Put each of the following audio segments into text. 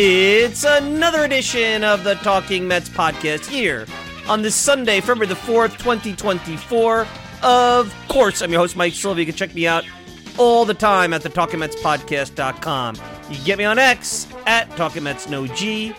It's another edition of the Talking Mets podcast here on this Sunday, February the 4th, 2024. Of course, I'm your host, Mike Silva. You can check me out all the time at the Talking Mets TalkingMetsPodcast.com. You can get me on X at Talking Mets No G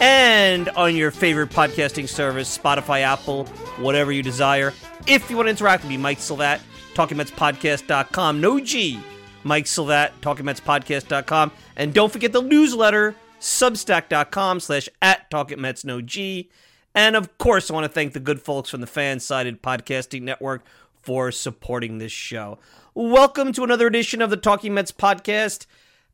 and on your favorite podcasting service, Spotify, Apple, whatever you desire. If you want to interact with me, Mike Silvat, TalkingMetsPodcast.com. No G. Mike Silvat, TalkingMetsPodcast.com. And don't forget the newsletter substack.com slash at talkingmets no G. And of course, I want to thank the good folks from the Fansided Podcasting Network for supporting this show. Welcome to another edition of the Talking Mets podcast.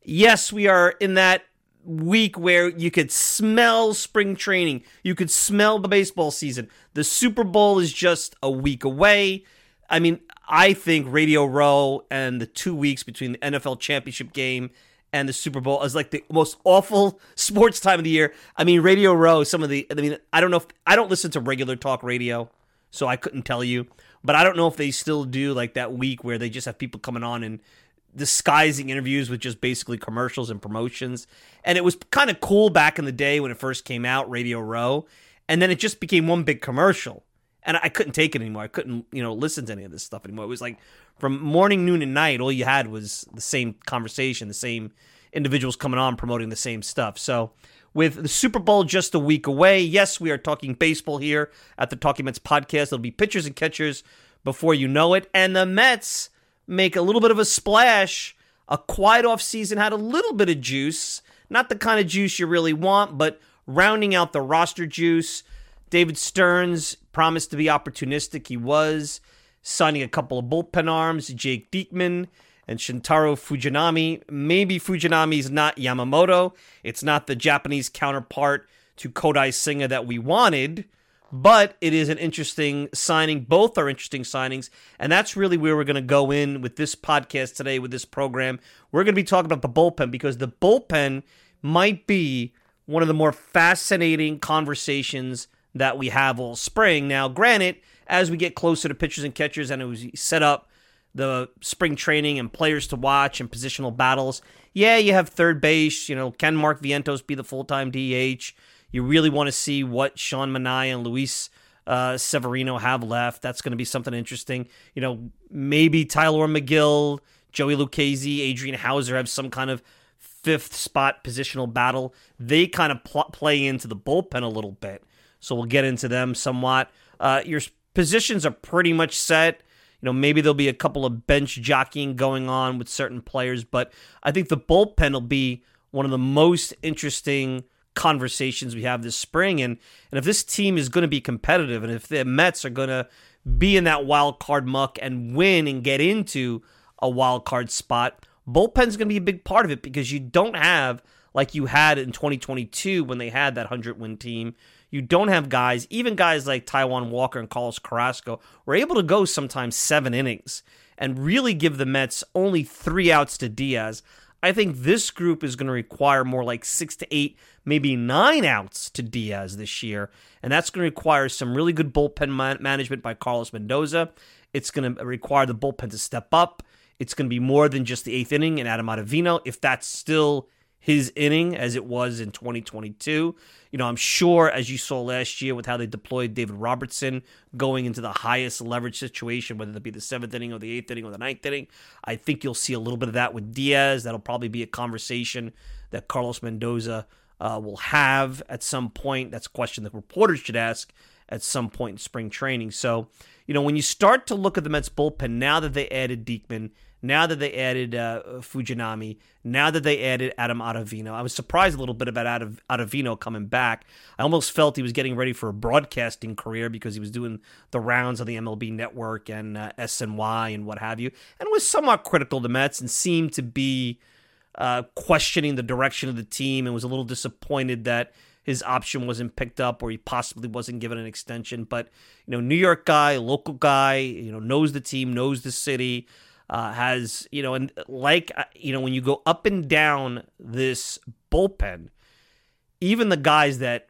Yes, we are in that week where you could smell spring training. You could smell the baseball season. The Super Bowl is just a week away. I mean, I think Radio Row and the two weeks between the NFL championship game and the Super Bowl is like the most awful sports time of the year. I mean, Radio Row, some of the, I mean, I don't know if, I don't listen to regular talk radio, so I couldn't tell you, but I don't know if they still do like that week where they just have people coming on and disguising interviews with just basically commercials and promotions. And it was kind of cool back in the day when it first came out, Radio Row, and then it just became one big commercial. And I couldn't take it anymore. I couldn't, you know, listen to any of this stuff anymore. It was like from morning, noon, and night, all you had was the same conversation, the same individuals coming on promoting the same stuff. So, with the Super Bowl just a week away, yes, we are talking baseball here at the Talking Mets podcast. There'll be pitchers and catchers before you know it. And the Mets make a little bit of a splash. A quiet off season had a little bit of juice. Not the kind of juice you really want, but rounding out the roster juice. David Stearns promised to be opportunistic. He was signing a couple of bullpen arms, Jake Diekman and Shintaro Fujinami. Maybe Fujinami's not Yamamoto. It's not the Japanese counterpart to Kodai Senga that we wanted, but it is an interesting signing. Both are interesting signings, and that's really where we're going to go in with this podcast today, with this program. We're going to be talking about the bullpen because the bullpen might be one of the more fascinating conversations that we have all spring. Now, granted, as we get closer to pitchers and catchers and was set up the spring training and players to watch and positional battles. Yeah, you have third base. You know, can Mark Vientos be the full time DH? You really want to see what Sean Manaea and Luis uh, Severino have left. That's going to be something interesting. You know, maybe Tylor Megill, Joey Lucchesi, Adrian Houser have some kind of fifth spot positional battle. They kind of pl- play into the bullpen a little bit. So we'll get into them somewhat. Uh, your positions are pretty much set. You know, maybe there'll be a couple of bench jockeying going on with certain players, but I think the bullpen will be one of the most interesting conversations we have this spring. And and if this team is going to be competitive, and if the Mets are going to be in that wild card muck and win and get into a wild card spot, bullpen's going to be a big part of it because you don't have like you had in 2022 when they had that 100 win team. You don't have guys, even guys like Taijuan Walker and Carlos Carrasco, were able to go sometimes seven innings and really give the Mets only three outs to Diaz. I think this group is going to require more like six to eight, maybe nine outs to Diaz this year. And that's going to require some really good bullpen man- management by Carlos Mendoza. It's going to require the bullpen to step up. It's going to be more than just the eighth inning and Adam Ottavino. If that's still his inning as it was in 2022. You know, I'm sure as you saw last year with how they deployed David Robertson going into the highest leverage situation, whether it be the seventh inning or the eighth inning or the ninth inning, I think you'll see a little bit of that with Diaz. That'll probably be a conversation that Carlos Mendoza uh, will have at some point. That's a question that reporters should ask at some point in spring training. So, you know, when you start to look at the Mets bullpen now that they added Diekman, now that they added uh, Fujinami, now that they added Adam Ottavino, I was surprised a little bit about Ottavino coming back. I almost felt he was getting ready for a broadcasting career because he was doing the rounds on the MLB Network and uh, SNY and what have you, and was somewhat critical to Mets and seemed to be uh, questioning the direction of the team and was a little disappointed that his option wasn't picked up or he possibly wasn't given an extension. But you know, New York guy, local guy, you know, knows the team, knows the city uh, has you know, and like uh, you know, when you go up and down this bullpen, even the guys that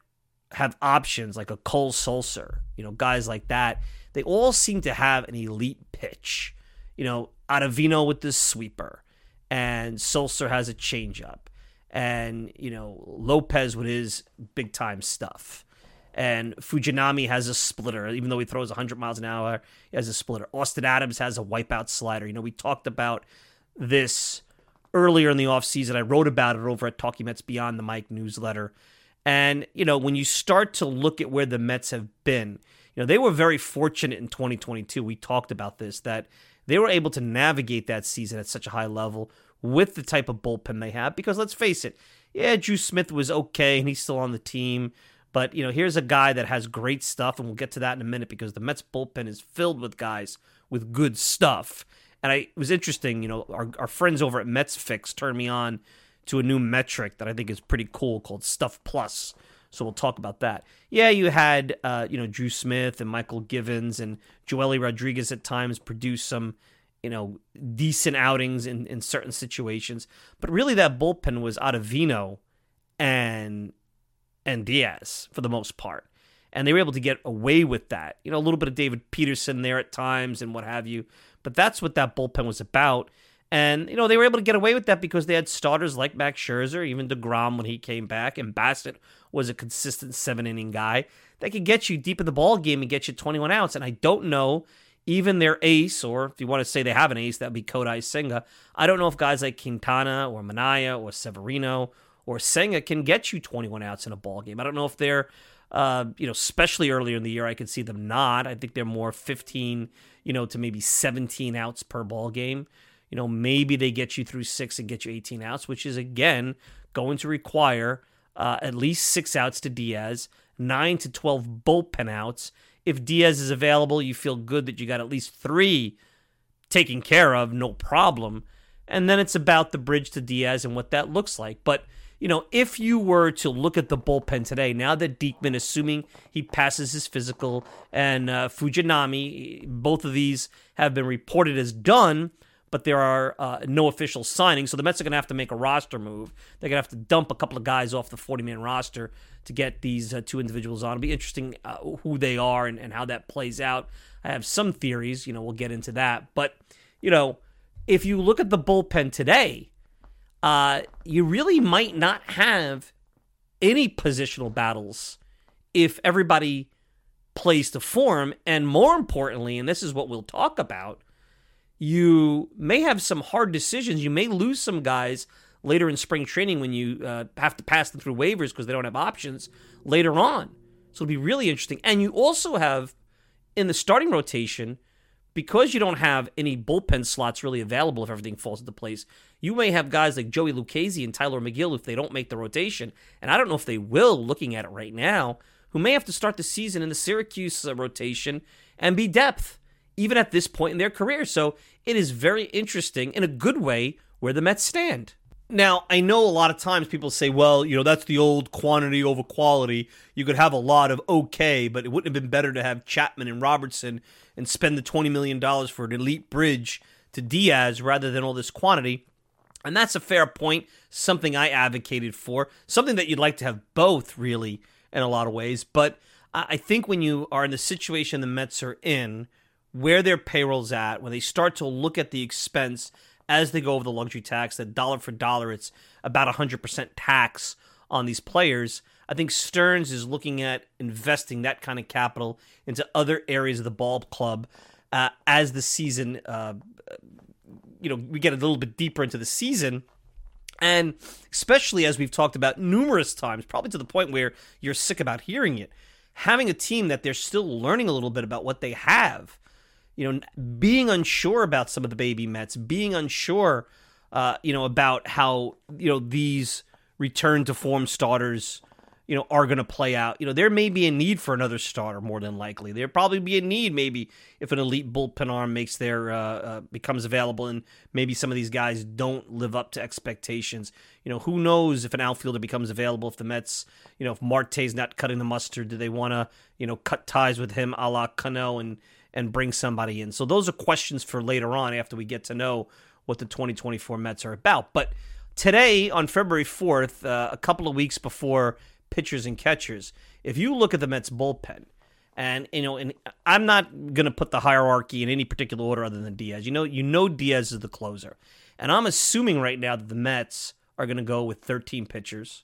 have options like a Cole Sulser, you know, guys like that, they all seem to have an elite pitch. You know, Ottavino with the sweeper, and Sulser has a changeup, and you know Lopez with his big time stuff and Fujinami has a splitter. Even though he throws 100 miles an hour, he has a splitter. Austin Adams has a wipeout slider. You know, we talked about this earlier in the offseason. I wrote about it over at Talking Mets Beyond the Mic newsletter. And, you know, when you start to look at where the Mets have been, you know, they were very fortunate in 2022. We talked about this, that they were able to navigate that season at such a high level with the type of bullpen they have. Because let's face it, yeah, Drew Smith was okay and he's still on the team. But, you know, here's a guy that has great stuff, and we'll get to that in a minute because the Mets bullpen is filled with guys with good stuff. And I, it was interesting, you know, our, our friends over at Mets Fix turned me on to a new metric that I think is pretty cool called Stuff Plus. So we'll talk about that. Yeah, you had, uh, you know, Drew Smith and Mychal Givens and Joely Rodriguez at times produce some, you know, decent outings in, in certain situations. But really, that bullpen was Ottavino and and Diaz for the most part. And they were able to get away with that. You know, a little bit of David Peterson there at times and what have you. But that's what that bullpen was about. And, you know, they were able to get away with that because they had starters like Max Scherzer, even DeGrom when he came back, and Bassitt was a consistent seven inning guy that could get you deep in the ball game and get you 21 outs. And I don't know, even their ace, or if you want to say they have an ace, that would be Kodai Senga. I don't know if guys like Quintana or Manaea or Severino or Senga can get you 21 outs in a ball game. I don't know if they're, uh, you know, especially earlier in the year, I could see them not. I think they're more 15, you know, to maybe 17 outs per ball game. You know, maybe they get you through six and get you 18 outs, which is again going to require uh, at least six outs to Diaz, nine to 12 bullpen outs. If Diaz is available, you feel good that you got at least three taken care of, no problem. And then it's about the bridge to Diaz and what that looks like. But you know, if you were to look at the bullpen today, now that Diekman, assuming he passes his physical, and uh, Fujinami, both of these have been reported as done, but there are uh, no official signings. So the Mets are going to have to make a roster move. They're going to have to dump a couple of guys off the 40 man roster to get these uh, two individuals on. It'll be interesting uh, who they are and, and how that plays out. I have some theories, you know, we'll get into that. But, you know, if you look at the bullpen today, uh, you really might not have any positional battles if everybody plays to form. And more importantly, and this is what we'll talk about, you may have some hard decisions. You may lose some guys later in spring training when you uh, have to pass them through waivers because they don't have options later on. So it'll be really interesting. And you also have in the starting rotation because you don't have any bullpen slots really available if everything falls into place, you may have guys like Joey Lucchesi and Tylor Megill if they don't make the rotation, and I don't know if they will, looking at it right now, who may have to start the season in the Syracuse uh, rotation and be depth, even at this point in their career. So it is very interesting in a good way where the Mets stand. Now, I know a lot of times people say, well, you know, that's the old quantity over quality. You could have a lot of okay, but it wouldn't have been better to have Chapman and Robertson and spend the $20 million for an elite bridge to Diaz rather than all this quantity. And that's a fair point, something I advocated for, something that you'd like to have both, really, in a lot of ways. But I think when you are in the situation the Mets are in, where their payroll's at, when they start to look at the expense as they go over the luxury tax, that dollar for dollar, it's about 100% tax on these players. I think Stearns is looking at investing that kind of capital into other areas of the ball club uh, as the season, uh, you know, we get a little bit deeper into the season. And especially as we've talked about numerous times, probably to the point where you're sick about hearing it, having a team that they're still learning a little bit about what they have, you know, being unsure about some of the baby Mets, being unsure, uh, you know, about how, you know, these return to form starters you know, are going to play out. You know, there may be a need for another starter more than likely. There probably be a need maybe if an elite bullpen arm makes their uh, uh, becomes available, and maybe some of these guys don't live up to expectations. You know, who knows if an outfielder becomes available? If the Mets, you know, if Marte's not cutting the mustard, do they want to, you know, cut ties with him a la Cano and and bring somebody in? So those are questions for later on after we get to know what the 2024 Mets are about. But today on February 4th, uh, a couple of weeks before pitchers and catchers. If you look at the Mets bullpen, and you know, and I'm not gonna put the hierarchy in any particular order other than Diaz. You know, you know Diaz is the closer, and I'm assuming right now that the Mets are gonna go with 13 pitchers.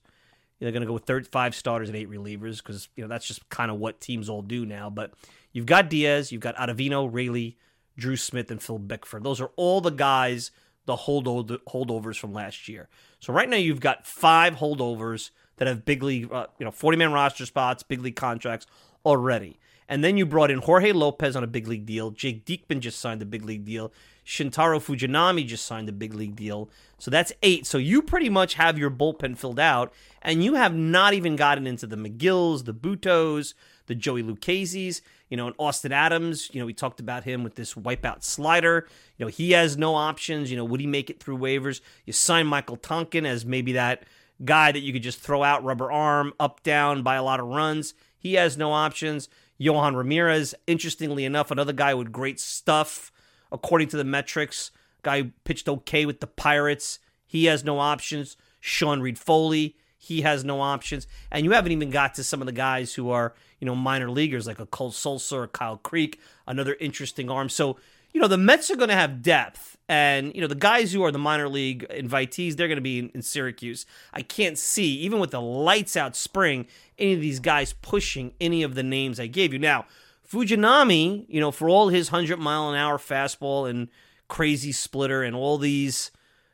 They're gonna go with 35 starters and eight relievers because you know that's just kind of what teams all do now. But you've got Diaz, you've got Ottavino, Raley, Drew Smith, and Phil Bickford. Those are all the guys the holdovers from last year. So right now you've got five holdovers that have big league, uh, you know, 40 man roster spots, big league contracts already. And then you brought in Jorge Lopez on a big league deal. Jake Diekman just signed a big league deal. Shintaro Fujinami just signed a big league deal. So that's eight. So you pretty much have your bullpen filled out, and you have not even gotten into the Megills, the Buttos, the Joey Lucchesi's, you know, and Austin Adams. You know, we talked about him with this wipeout slider. You know, he has no options. You know, would he make it through waivers? You sign Michael Tonkin as maybe that guy that you could just throw out rubber arm, up, down, by a lot of runs. He has no options. Yohan Ramirez, interestingly enough, another guy with great stuff, according to the metrics. Guy pitched okay with the Pirates. He has no options. Sean Reid-Foley, he has no options. And you haven't even got to some of the guys who are, you know, minor leaguers like a Cole Sulser or Kyle Crick, another interesting arm. So you know, the Mets are going to have depth. And, you know, the guys who are the minor league invitees, they're going to be in, in, Syracuse. I can't see, even with the lights out spring, any of these guys pushing any of the names I gave you. Now, Fujinami, you know, for all his 100 mile an hour fastball and crazy splitter and all these,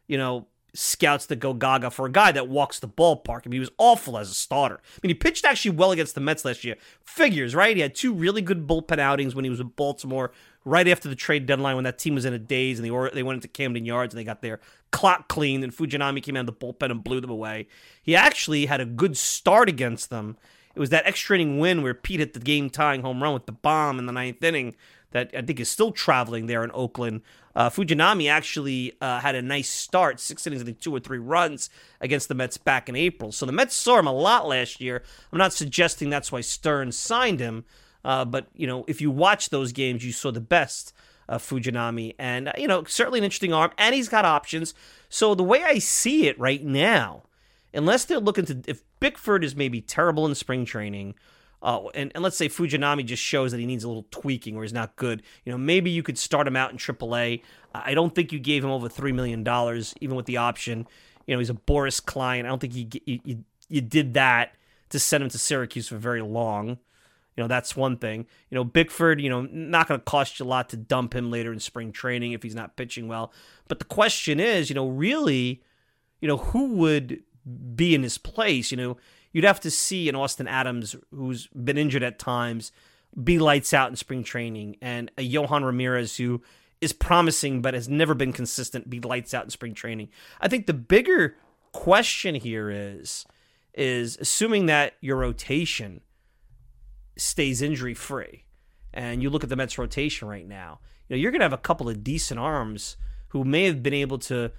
you know, scouts that go gaga for a guy that walks the ballpark. I mean, he was awful as a starter. I mean, he pitched actually well against the Mets last year. Figures, right? He had two really good bullpen outings when he was with Baltimore right after the trade deadline when that team was in a daze and they they went into Camden Yards and they got their clock cleaned and Fujinami came out of the bullpen and blew them away. He actually had a good start against them. It was that extra inning win where Pete hit the game tying home run with the bomb in the ninth inning that I think is still traveling there in Oakland. Uh, Fujinami actually uh, had a nice start, six innings, I think two or three runs against the Mets back in April. So the Mets saw him a lot last year. I'm not suggesting that's why Stern signed him, uh, but you know, if you watch those games, you saw the best of Fujinami, and uh, you know, certainly an interesting arm, and he's got options. So the way I see it right now, unless they're looking to, if Bickford is maybe terrible in spring training. Uh, and, and let's say Fujinami just shows that he needs a little tweaking or he's not good. You know, maybe you could start him out in AAA. I don't think you gave him over $3 million, even with the option. You know, he's a Boras client. I don't think you, you, you did that to send him to Syracuse for very long. You know, that's one thing. You know, Bickford, you know, not going to cost you a lot to dump him later in spring training if he's not pitching well. But the question is, you know, really, you know, who would be in his place? You know, you'd have to see an Austin Adams who's been injured at times be lights out in spring training and a Yohan Ramirez who is promising but has never been consistent be lights out in spring training. I think the bigger question here is is assuming that your rotation stays injury free, and you look at the Mets rotation right now, you know, you're going to have a couple of decent arms who may have been able to.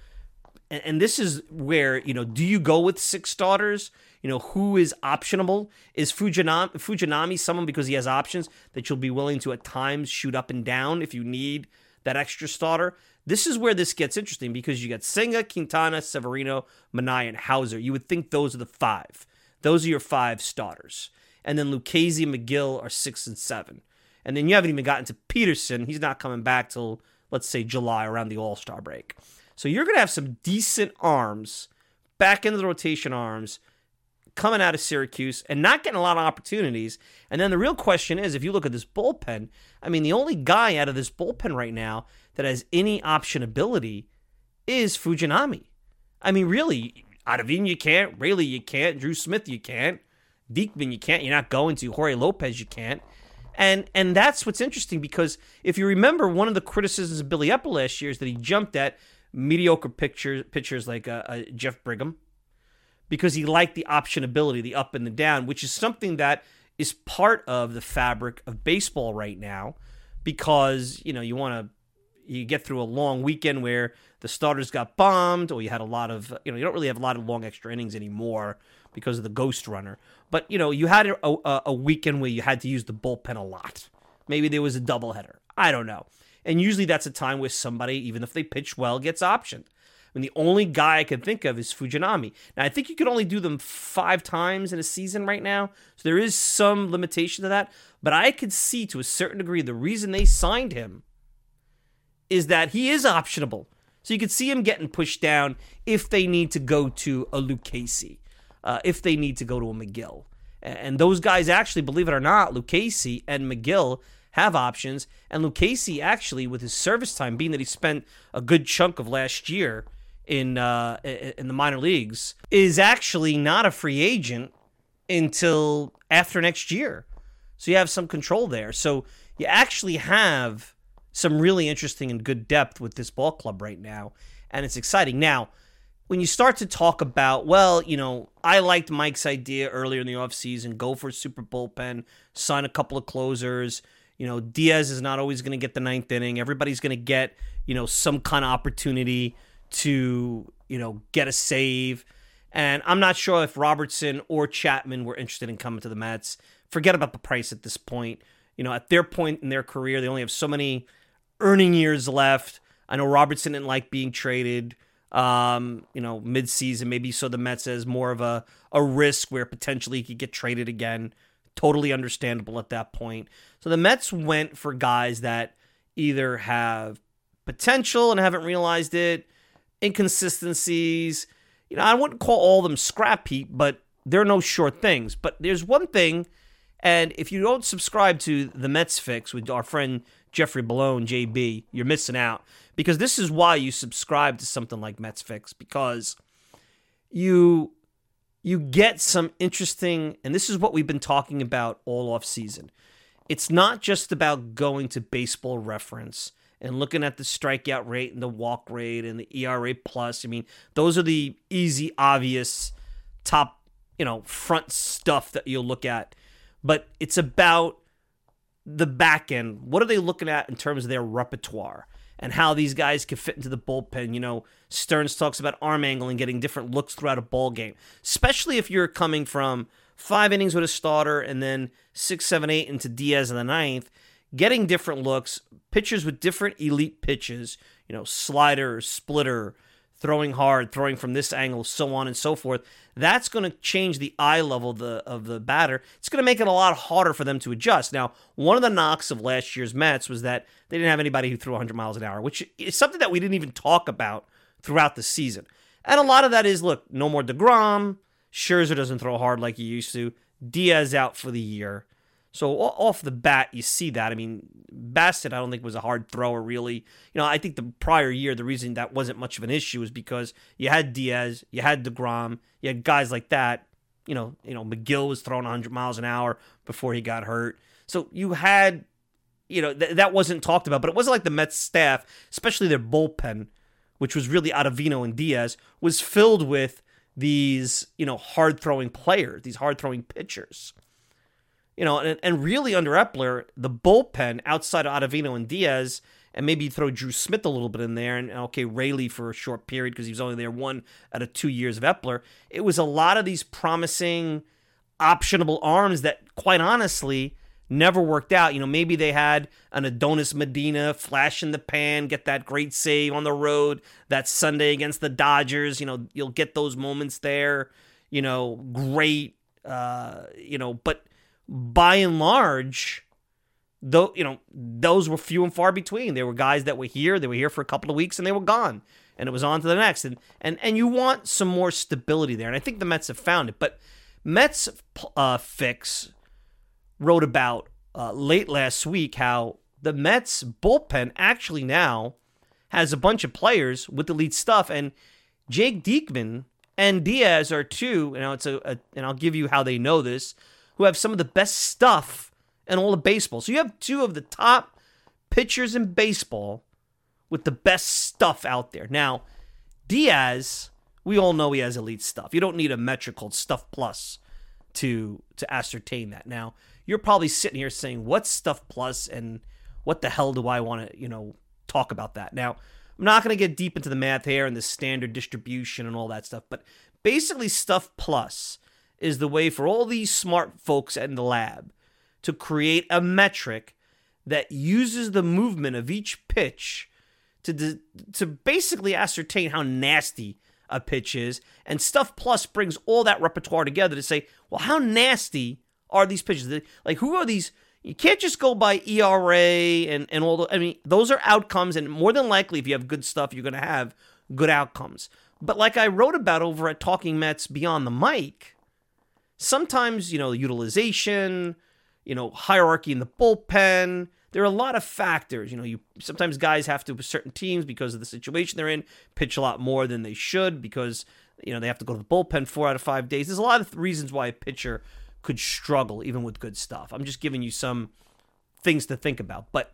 And, and this is where you know, do you go with six starters? You know, who is optionable? Is Fujinami, Fujinami someone because he has options that you'll be willing to at times shoot up and down if you need that extra starter? This is where this gets interesting because you got Senga, Quintana, Severino, Manaea, and Houser. You would think those are the five. Those are your five starters and then Lucchesi and Megill are six and seven. And then you haven't even gotten to Peterson. He's not coming back till let's say July around the All Star break. So you're going to have some decent arms back into the rotation arms coming out of Syracuse and not getting a lot of opportunities. And then the real question is if you look at this bullpen, I mean, the only guy out of this bullpen right now that has any option ability is Fujinami. I mean, really, Ottavino you can't, Raley you can't, Drew Smith you can't, Diekman you can't. You're not going to Jorge Lopez you can't. And and that's what's interesting because if you remember, one of the criticisms of Billy Eppler last year is that he jumped at mediocre pictures pitchers like uh, uh, Jeff Brigham because he liked the optionability, the up and the down, which is something that is part of the fabric of baseball right now because you know you want to you get through a long weekend where the starters got bombed or you had a lot of you know you don't really have a lot of long extra innings anymore because of the ghost runner but you know you had a, a, weekend where you had to use the bullpen a lot maybe there was a doubleheader i don't know and usually that's a time where somebody even if they pitch well gets optioned I mean, the only guy I can think of is Fujinami. Now, I think you can only do them five times in a season right now, so there is some limitation to that. But I could see to a certain degree the reason they signed him is that he is optionable. So you could see him getting pushed down if they need to go to a Lucchesi, uh, if they need to go to a Megill. And those guys actually, believe it or not, Lucchesi and Megill have options. And Lucchesi actually, with his service time, being that he spent a good chunk of last year in uh, in the minor leagues, is actually not a free agent until after next year. So you have some control there. So you actually have some really interesting and good depth with this ball club right now, and it's exciting. Now, when you start to talk about, well, you know, I liked Mike's idea earlier in the offseason, go for a super bullpen, sign a couple of closers. You know, Diaz is not always going to get the ninth inning. Everybody's going to get, you know, some kind of opportunity to, you know, get a save. And I'm not sure if Robertson or Chapman were interested in coming to the Mets. Forget about the price at this point. You know, at their point in their career, they only have so many earning years left. I know Robertson didn't like being traded, um, you know, midseason. Maybe so the Mets as more of a, a risk where potentially he could get traded again. Totally understandable at that point. So the Mets went for guys that either have potential and haven't realized it, inconsistencies. You know, I wouldn't call all them scrap heap, but they're no short things. But there's one thing, and if you don't subscribe to the Mets Fix with our friend Jeffrey Bellone, JB, you're missing out. Because this is why you subscribe to something like Mets Fix, because you you get some interesting and this is what we've been talking about all off season. It's not just about going to baseball reference and looking at the strikeout rate and the walk rate and the ERA plus. I mean, those are the easy, obvious top, you know, front stuff that you'll look at. But it's about the back end. What are they looking at in terms of their repertoire and how these guys can fit into the bullpen? You know, Stearns talks about arm angle and getting different looks throughout a ball game, especially if you're coming from five innings with a starter and then six, seven, eight into Diaz in the ninth getting different looks, pitchers with different elite pitches, you know, slider, splitter, throwing hard, throwing from this angle, so on and so forth. That's going to change the eye level of the, of the batter. It's going to make it a lot harder for them to adjust. Now, one of the knocks of last year's Mets was that they didn't have anybody who threw 100 miles an hour, which is something that we didn't even talk about throughout the season. And a lot of that is look, no more DeGrom. Scherzer doesn't throw hard like he used to. Diaz out for the year. So off the bat, you see that. I mean, Bassitt, I don't think was a hard thrower really. You know, I think the prior year, the reason that wasn't much of an issue is because you had Diaz, you had Degrom, you had guys like that. You know, you know, Megill was throwing 100 miles an hour before he got hurt. So you had, you know, th- that wasn't talked about. But it wasn't like the Mets staff, especially their bullpen, which was really Ottavino and Diaz, was filled with these, you know, hard throwing players, these hard throwing pitchers. You know, and, and really under Eppler, the bullpen outside of Ottavino and Diaz, and maybe throw Drew Smith a little bit in there, and okay, Raley for a short period because he was only there one out of two years of Eppler. It was a lot of these promising, optionable arms that, quite honestly, never worked out. You know, maybe they had an Adonis Medina flash in the pan, get that great save on the road that Sunday against the Dodgers. You know, you'll get those moments there. You know, great. Uh, you know, but by and large, though you know those were few and far between. There were guys that were here, they were here for a couple of weeks, and they were gone, and it was on to the next. And and and you want some more stability there, and I think the Mets have found it. But Mets uh, fix wrote about uh, late last week how the Mets bullpen actually now has a bunch of players with elite stuff, and Jake Diekman and Diaz are two, and it's a, a, and I'll give you how they know this, who have some of the best stuff in all of baseball. So you have two of the top pitchers in baseball with the best stuff out there. Now, Diaz, we all know he has elite stuff. You don't need a metric called Stuff Plus to to ascertain that. Now, you're probably sitting here saying, "What's Stuff Plus and what the hell do I want to, you know, talk about that?" Now, I'm not going to get deep into the math here and the standard distribution and all that stuff, but basically Stuff Plus is the way for all these smart folks in the lab to create a metric that uses the movement of each pitch to to basically ascertain how nasty a pitch is, and Stuff Plus brings all that repertoire together to say, well, how nasty are these pitches? Like, who are these? You can't just go by ERA and and all the. I mean, those are outcomes, and more than likely, if you have good stuff, you're going to have good outcomes. But like I wrote about over at Talking Mets Beyond the Mic, sometimes you know utilization, you know hierarchy in the bullpen there are a lot of factors. You know, you sometimes guys have to certain teams because of the situation they're in pitch a lot more than they should because you know they have to go to the bullpen four out of five days. There's a lot of reasons why a pitcher could struggle even with good stuff. I'm just giving you some things to think about, but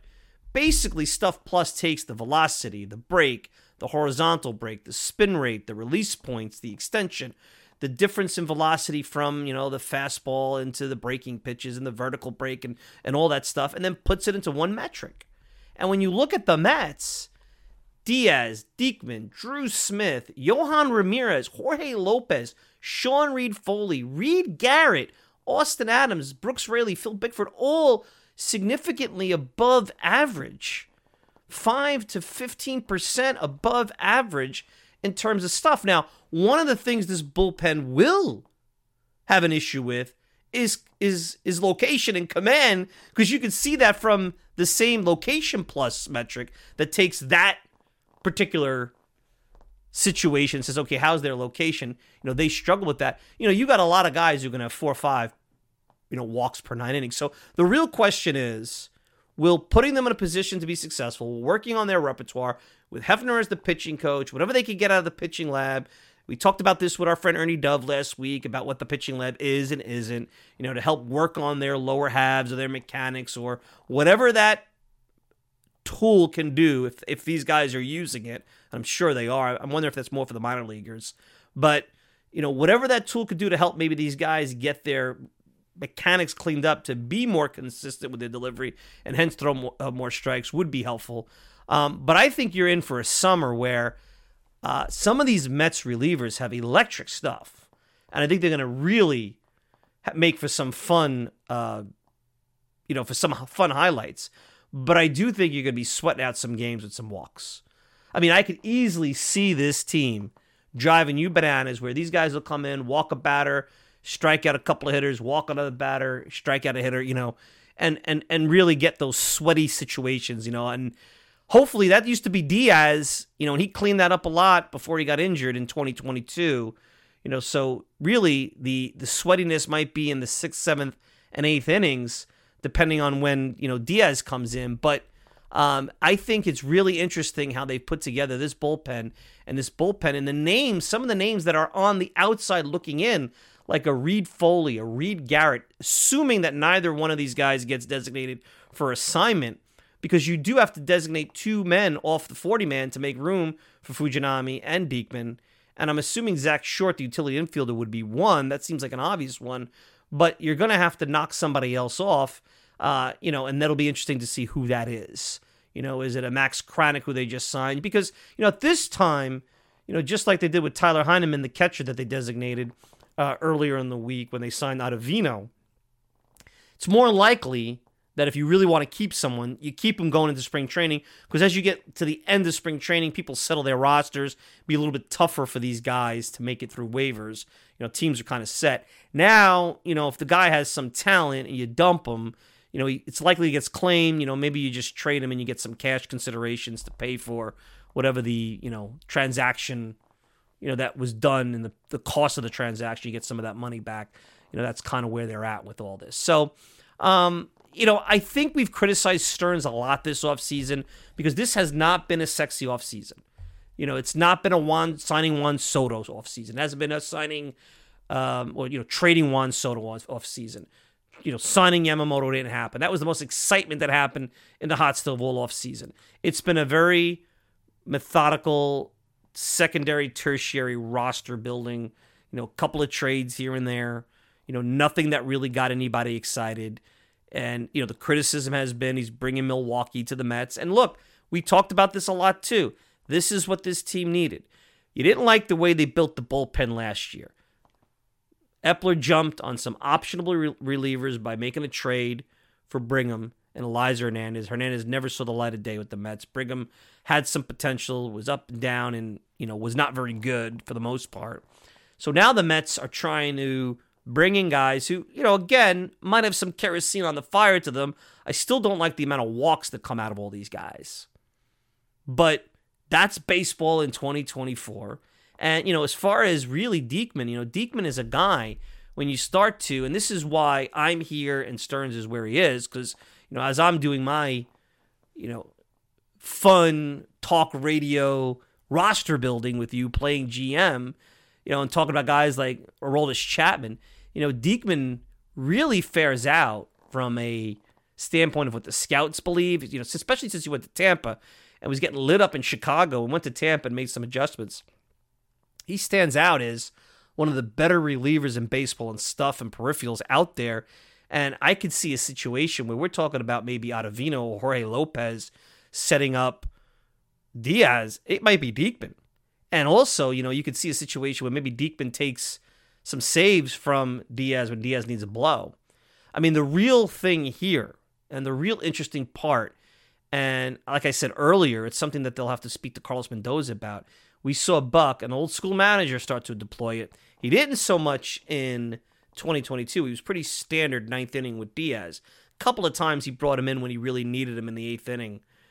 basically stuff plus takes the velocity, the break, the horizontal break, the spin rate, the release points, the extension, the difference in velocity from you know the fastball into the breaking pitches and the vertical break and and all that stuff, and then puts it into one metric. And when you look at the Mets, Diaz, Diekman, Drew Smith, Yohan Ramirez, Jorge Lopez, Sean Reid-Foley, Reed Garrett, Austin Adams, Brooks Raley, Phil Bickford, all significantly above average. 5 to 15% above average in terms of stuff. Now, one of the things this bullpen will have an issue with is is is location and command because you can see that from the same location plus metric that takes that particular situation says okay how's their location you know they struggle with that you know you got a lot of guys who are going to have four or five you know walks per nine innings so the real question is will putting them in a position to be successful working on their repertoire with Hefner as the pitching coach, whatever they can get out of the pitching lab. We talked about this with our friend Ernie Dove last week about what the pitching lab is and isn't, you know, to help work on their lower halves or their mechanics or whatever that tool can do if, if these guys are using it. I'm sure they are. I'm wondering if that's more for the minor leaguers. But, you know, whatever that tool could do to help maybe these guys get their mechanics cleaned up to be more consistent with their delivery and hence throw more, uh, more strikes would be helpful. Um, but I think you're in for a summer where uh, some of these Mets relievers have electric stuff, and I think they're going to really ha- make for some fun, uh, you know, for some fun highlights. But I do think you're going to be sweating out some games with some walks. I mean, I could easily see this team driving you bananas, where these guys will come in, walk a batter, strike out a couple of hitters, walk another batter, strike out a hitter, you know, and and and really get those sweaty situations, you know, and hopefully that used to be Diaz, you know, and he cleaned that up a lot before he got injured in 2022. You know, so really the the sweatiness might be in the sixth, seventh, and eighth innings, depending on when you know Diaz comes in. But um, I think it's really interesting how they put together this bullpen and this bullpen and the names, some of the names that are on the outside looking in, like a Reid-Foley, a Reed Garrett, assuming that neither one of these guys gets designated for assignment because you do have to designate two men off the 40 man to make room for Fujinami and Diekman. And I'm assuming Zach Short, the utility infielder, would be one. That seems like an obvious one, but you're going to have to knock somebody else off, uh, you know, and that'll be interesting to see who that is. You know, is it a Max Kranick who they just signed? Because, you know, at this time, you know, just like they did with Tyler Heineman, the catcher that they designated uh, earlier in the week when they signed Ottavino, it's more likely that if you really want to keep someone, you keep them going into spring training because as you get to the end of spring training, people settle their rosters, be a little bit tougher for these guys to make it through waivers. You know, teams are kind of set. Now, you know, if the guy has some talent and you dump him, you know, it's likely he gets claimed. You know, maybe you just trade him and you get some cash considerations to pay for whatever the, you know, transaction, you know, that was done and the, the cost of the transaction, you get some of that money back. You know, that's kind of where they're at with all this. So, um, you know, I think we've criticized Stearns a lot this offseason because this has not been a sexy offseason. You know, it's not been a Juan signing Juan Soto's offseason. It hasn't been a signing um, or you know trading Juan Soto off, off. You know, signing Yamamoto didn't happen. That was the most excitement that happened in the hot stove all off season. It's been a very methodical secondary, tertiary roster building. You know, a couple of trades here and there. You know, nothing that really got anybody excited. And you know, the criticism has been he's bringing Milwaukee to the Mets. And look, we talked about this a lot too. This is what this team needed. You didn't like the way they built the bullpen last year. Eppler jumped on some optionable re- relievers by making a trade for Brigham and Elieser Hernandez. Hernandez never saw the light of day with the Mets. Brigham had some potential, was up and down, and you know was not very good for the most part. So now the Mets are trying to bring in guys who, you know, again might have some kerosene on the fire to them. I still don't like the amount of walks that come out of all these guys, but that's baseball in 2024. And, you know, as far as really Diekman, you know, Diekman is a guy when you start to, and this is why I'm here and Stearns is where he is, because, you know, as I'm doing my, you know, fun talk radio roster building with you playing GM, you know, and talking about guys like Aroldis Chapman, you know, Diekman really fares out from a standpoint of what the scouts believe, you know, especially since he went to Tampa and was getting lit up in Chicago and went to Tampa and made some adjustments. He stands out as one of the better relievers in baseball and stuff and peripherals out there. And I could see a situation where we're talking about maybe Ottavino or Jorge Lopez setting up Diaz. It might be Diekman. And also, you know, you could see a situation where maybe Diekman takes some saves from Diaz when Diaz needs a blow. I mean, the real thing here and the real interesting part and like I said earlier, it's something that they'll have to speak to Carlos Mendoza about. We saw Buck, an old school manager, start to deploy it. He didn't so much in 2022. He was pretty standard ninth inning with Diaz. A couple of times he brought him in when he really needed him in the eighth inning.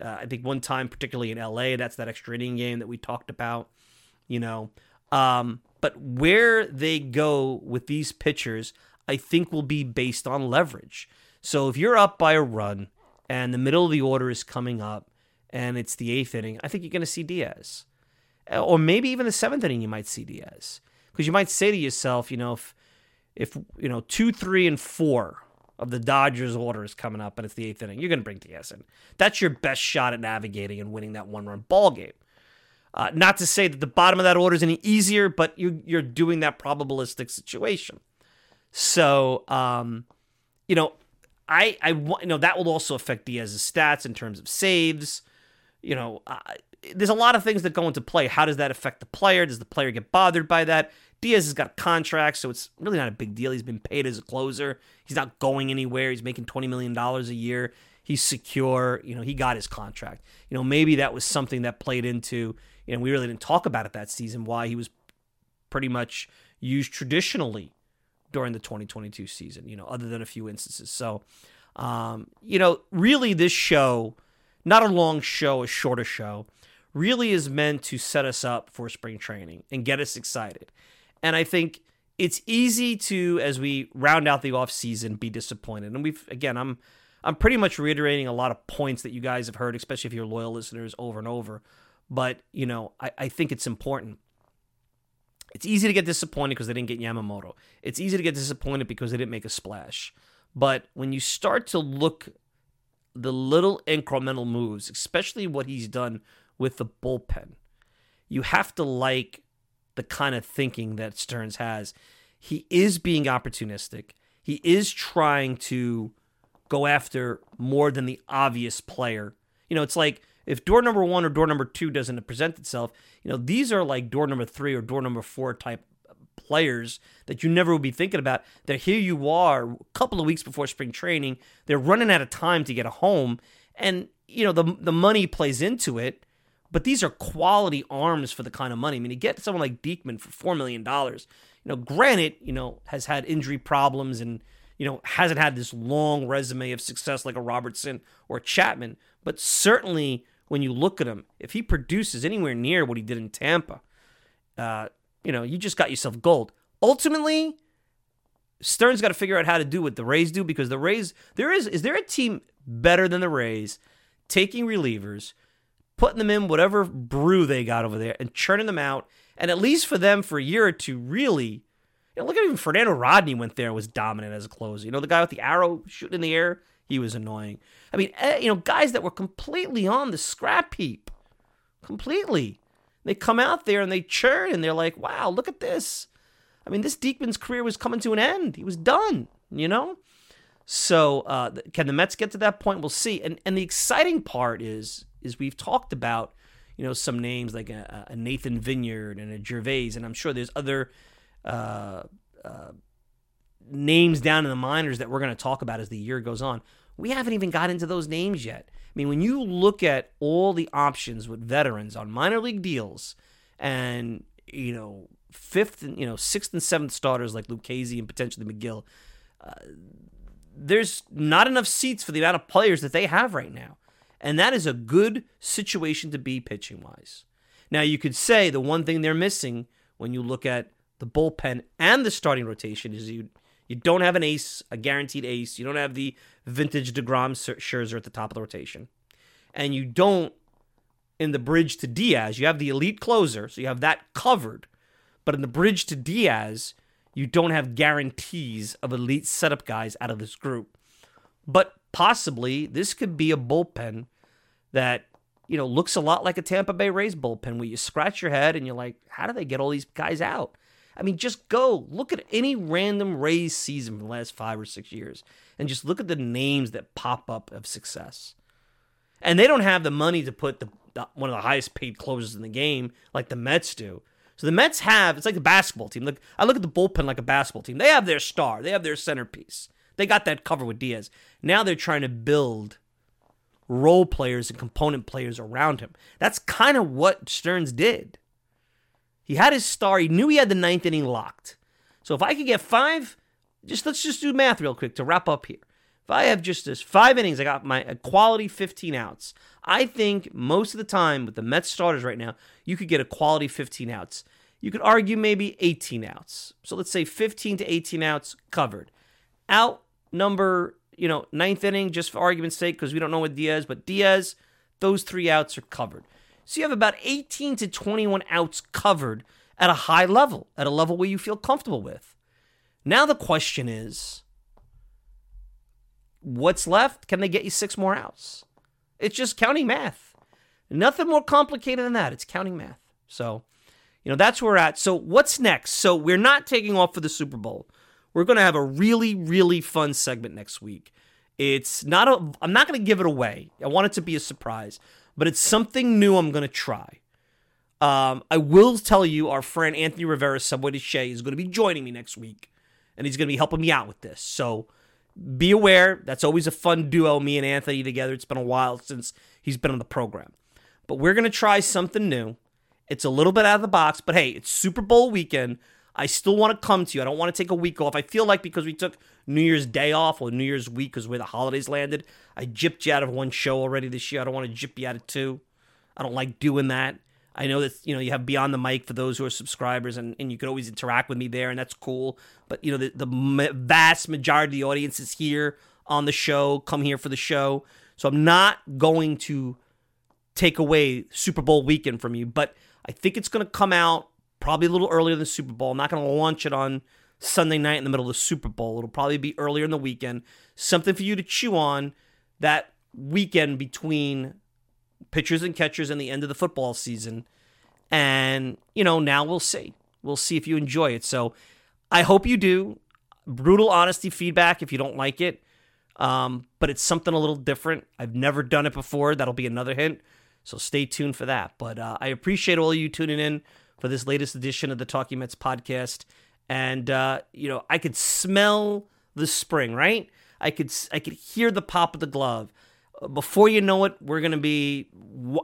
Uh, I think one time, particularly in LA, that's that extra inning game that we talked about, you know. Um, but where they go with these pitchers, I think will be based on leverage. So if you're up by a run and the middle of the order is coming up and it's the eighth inning, I think you're going to see Diaz. Uh, or maybe even the seventh inning, you might see Diaz. Because you might say to yourself, you know, if, if, you know, two, three, and four of the Dodgers order is coming up and it's the eighth inning, you're going to bring Diaz in. That's your best shot at navigating and winning that one run ball game. Uh, not to say that the bottom of that order is any easier, but you, you're doing that probabilistic situation. So, um, you know, I, I you know, that will also affect Diaz's stats in terms of saves. You know, uh, there's a lot of things that go into play. How does that affect the player? Does the player get bothered by that? Diaz has got a contract, so it's really not a big deal. He's been paid as a closer. He's not going anywhere. He's making $20 million a year. He's secure. You know, he got his contract. You know, maybe that was something that played into, you know, we really didn't talk about it that season, why he was pretty much used traditionally during the 2022 season, you know, other than a few instances. So, um, you know, really this show, not a long show, a shorter show, really is meant to set us up for spring training and get us excited. And I think it's easy to, as we round out the off season, be disappointed. And we've again, I'm I'm pretty much reiterating a lot of points that you guys have heard, especially if you're loyal listeners over and over. But you know, I, I think it's important. It's easy to get disappointed because they didn't get Yamamoto. It's easy to get disappointed because they didn't make a splash. But when you start to look the little incremental moves, especially what he's done with the bullpen, you have to like the kind of thinking that Stearns has. He is being opportunistic. He is trying to go after more than the obvious player. You know, it's like if door number one or door number two doesn't present itself, you know, these are like door number three or door number four type players that you never would be thinking about. That here you are, a couple of weeks before spring training, they're running out of time to get a home, and you know the the money plays into it, But these are quality arms for the kind of money. I mean, to get someone like Diekman for $4 million, you know, granted, you know, has had injury problems and, you know, hasn't had this long resume of success like a Robertson or Chapman. But certainly when you look at him, if he produces anywhere near what he did in Tampa, uh, you know, you just got yourself gold. Ultimately, Stern's got to figure out how to do what the Rays do because the Rays, there is, is there a team better than the Rays taking relievers, putting them in whatever brew they got over there and churning them out, and at least for them for a year or two, really. You know, look at even Fernando Rodney went there was dominant as a closer. You know, the guy with the arrow shooting in the air, he was annoying. I mean, eh, you know, guys that were completely on the scrap heap, completely. They come out there and they churn and they're like, wow, look at this. I mean, this Diekman's career was coming to an end. He was done, you know? So uh, can the Mets get to that point? We'll see. And and the exciting part is is we've talked about you know some names like a, a Nathan Vineyard and a Gervais, and I'm sure there's other uh, uh, names down in the minors that we're going to talk about as the year goes on. We haven't even got into those names yet. I mean, when you look at all the options with veterans on minor league deals, and you know fifth and you know sixth and seventh starters like Lucchesi and potentially Megill. Uh, there's not enough seats for the amount of players that they have right now. And that is a good situation to be pitching wise. Now, you could say the one thing they're missing when you look at the bullpen and the starting rotation is you you don't have an ace, a guaranteed ace. You don't have the vintage DeGrom Scherzer at the top of the rotation. And you don't, in the bridge to Diaz, you have the elite closer, so you have that covered. But in the bridge to Diaz, you don't have guarantees of elite setup guys out of this group. But possibly this could be a bullpen that you know looks a lot like a Tampa Bay Rays bullpen where you scratch your head and you're like, how do they get all these guys out? I mean, just go look at any random Rays season from the last five or six years and just look at the names that pop up of success. And they don't have the money to put the, the one of the highest paid closers in the game like the Mets do. So the Mets have, it's like a basketball team. Look, I look at the bullpen like a basketball team. They have their star, they have their centerpiece. They got that cover with Diaz. Now they're trying to build role players and component players around him. That's kind of what Stearns did. He had his star. He knew he had the ninth inning locked. So if I could get five, just let's just do math real quick to wrap up here. If I have just this five innings, I got my quality 15 outs. I think most of the time with the Mets starters right now, you could get a quality 15 outs. You could argue maybe 18 outs. So let's say 15 to 18 outs covered. Out number, you know, ninth inning, just for argument's sake, because we don't know what Diaz, but Diaz, those three outs are covered. So you have about 18 to 21 outs covered at a high level, at a level where you feel comfortable with. Now the question is what's left? Can they get you six more outs? It's just counting math. Nothing more complicated than that. It's counting math. So, you know, that's where we're at. So, what's next? So, we're not taking off for the Super Bowl. We're going to have a really, really fun segment next week. It's not a, I'm not going to give it away. I want it to be a surprise, but it's something new I'm going to try. Um, I will tell you, our friend Anthony Rivera, Subway to is going to be joining me next week, and he's going to be helping me out with this. So, be aware that's always a fun duo, me and Anthony together. It's been a while since he's been on the program. But we're going to try something new. It's a little bit out of the box, but hey, it's Super Bowl weekend. I still want to come to you. I don't want to take a week off. I feel like because we took New Year's Day off or New Year's week because where the holidays landed, I gypped you out of one show already this year. I don't want to gyp you out of two. I don't like doing that. I know that you know you have Beyond the Mic for those who are subscribers, and, and you can always interact with me there, and that's cool. But you know the, the vast majority of the audience is here on the show, come here for the show. So I'm not going to take away Super Bowl weekend from you, but I think it's going to come out probably a little earlier than Super Bowl. I'm not going to launch it on Sunday night in the middle of the Super Bowl. It'll probably be earlier in the weekend. Something for you to chew on that weekend between pitchers and catchers and the end of the football season. And, you know, now we'll see. We'll see if you enjoy it. So I hope you do. Brutal honesty feedback if you don't like it. Um, but it's something a little different. I've never done it before. That'll be another hint. So stay tuned for that. But uh, I appreciate all you tuning in for this latest edition of the Talking Mets podcast. And uh, you know, I could smell the spring, right? I could I could hear the pop of the glove before you know it, we're going to be.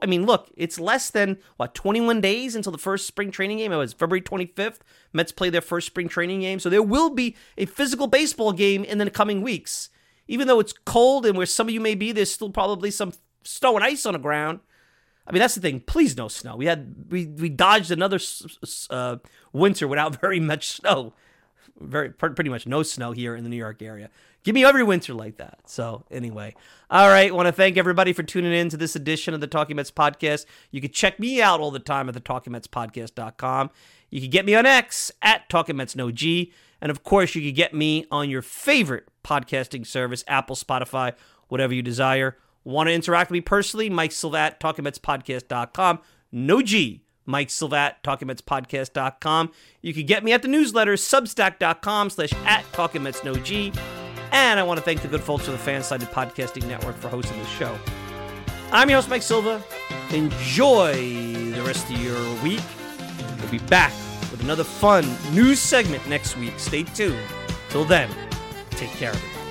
I mean, look, it's less than what 21 days until the first spring training game. It was February 25th. Mets play their first spring training game, so there will be a physical baseball game in the coming weeks. Even though it's cold and where some of you may be, there's still probably some snow and ice on the ground. I mean, that's the thing. Please, no snow. We had we we dodged another uh, winter without very much snow. Very pretty much no snow here in the New York area. Give me every winter like that. So anyway, all right. Want to thank everybody for tuning in to this edition of the Talking Mets podcast. You can check me out all the time at the TalkingMetsPodcast.com. You can get me on X at Talking Mets No G, and of course, you can get me on your favorite podcasting service, Apple, Spotify, whatever you desire. Want to interact with me personally? Mike Silva at, TalkingMetsPodcast.com. No G. Mike Silva at, TalkingMetsPodcast.com. You can get me at the newsletter, Substack.com slash at TalkingMets No G. And I want to thank the good folks of the Fansided Podcasting Network for hosting this show. I'm your host, Mike Silva. Enjoy the rest of your week. We'll be back with another fun news segment next week. Stay tuned. Till then, take care, everybody.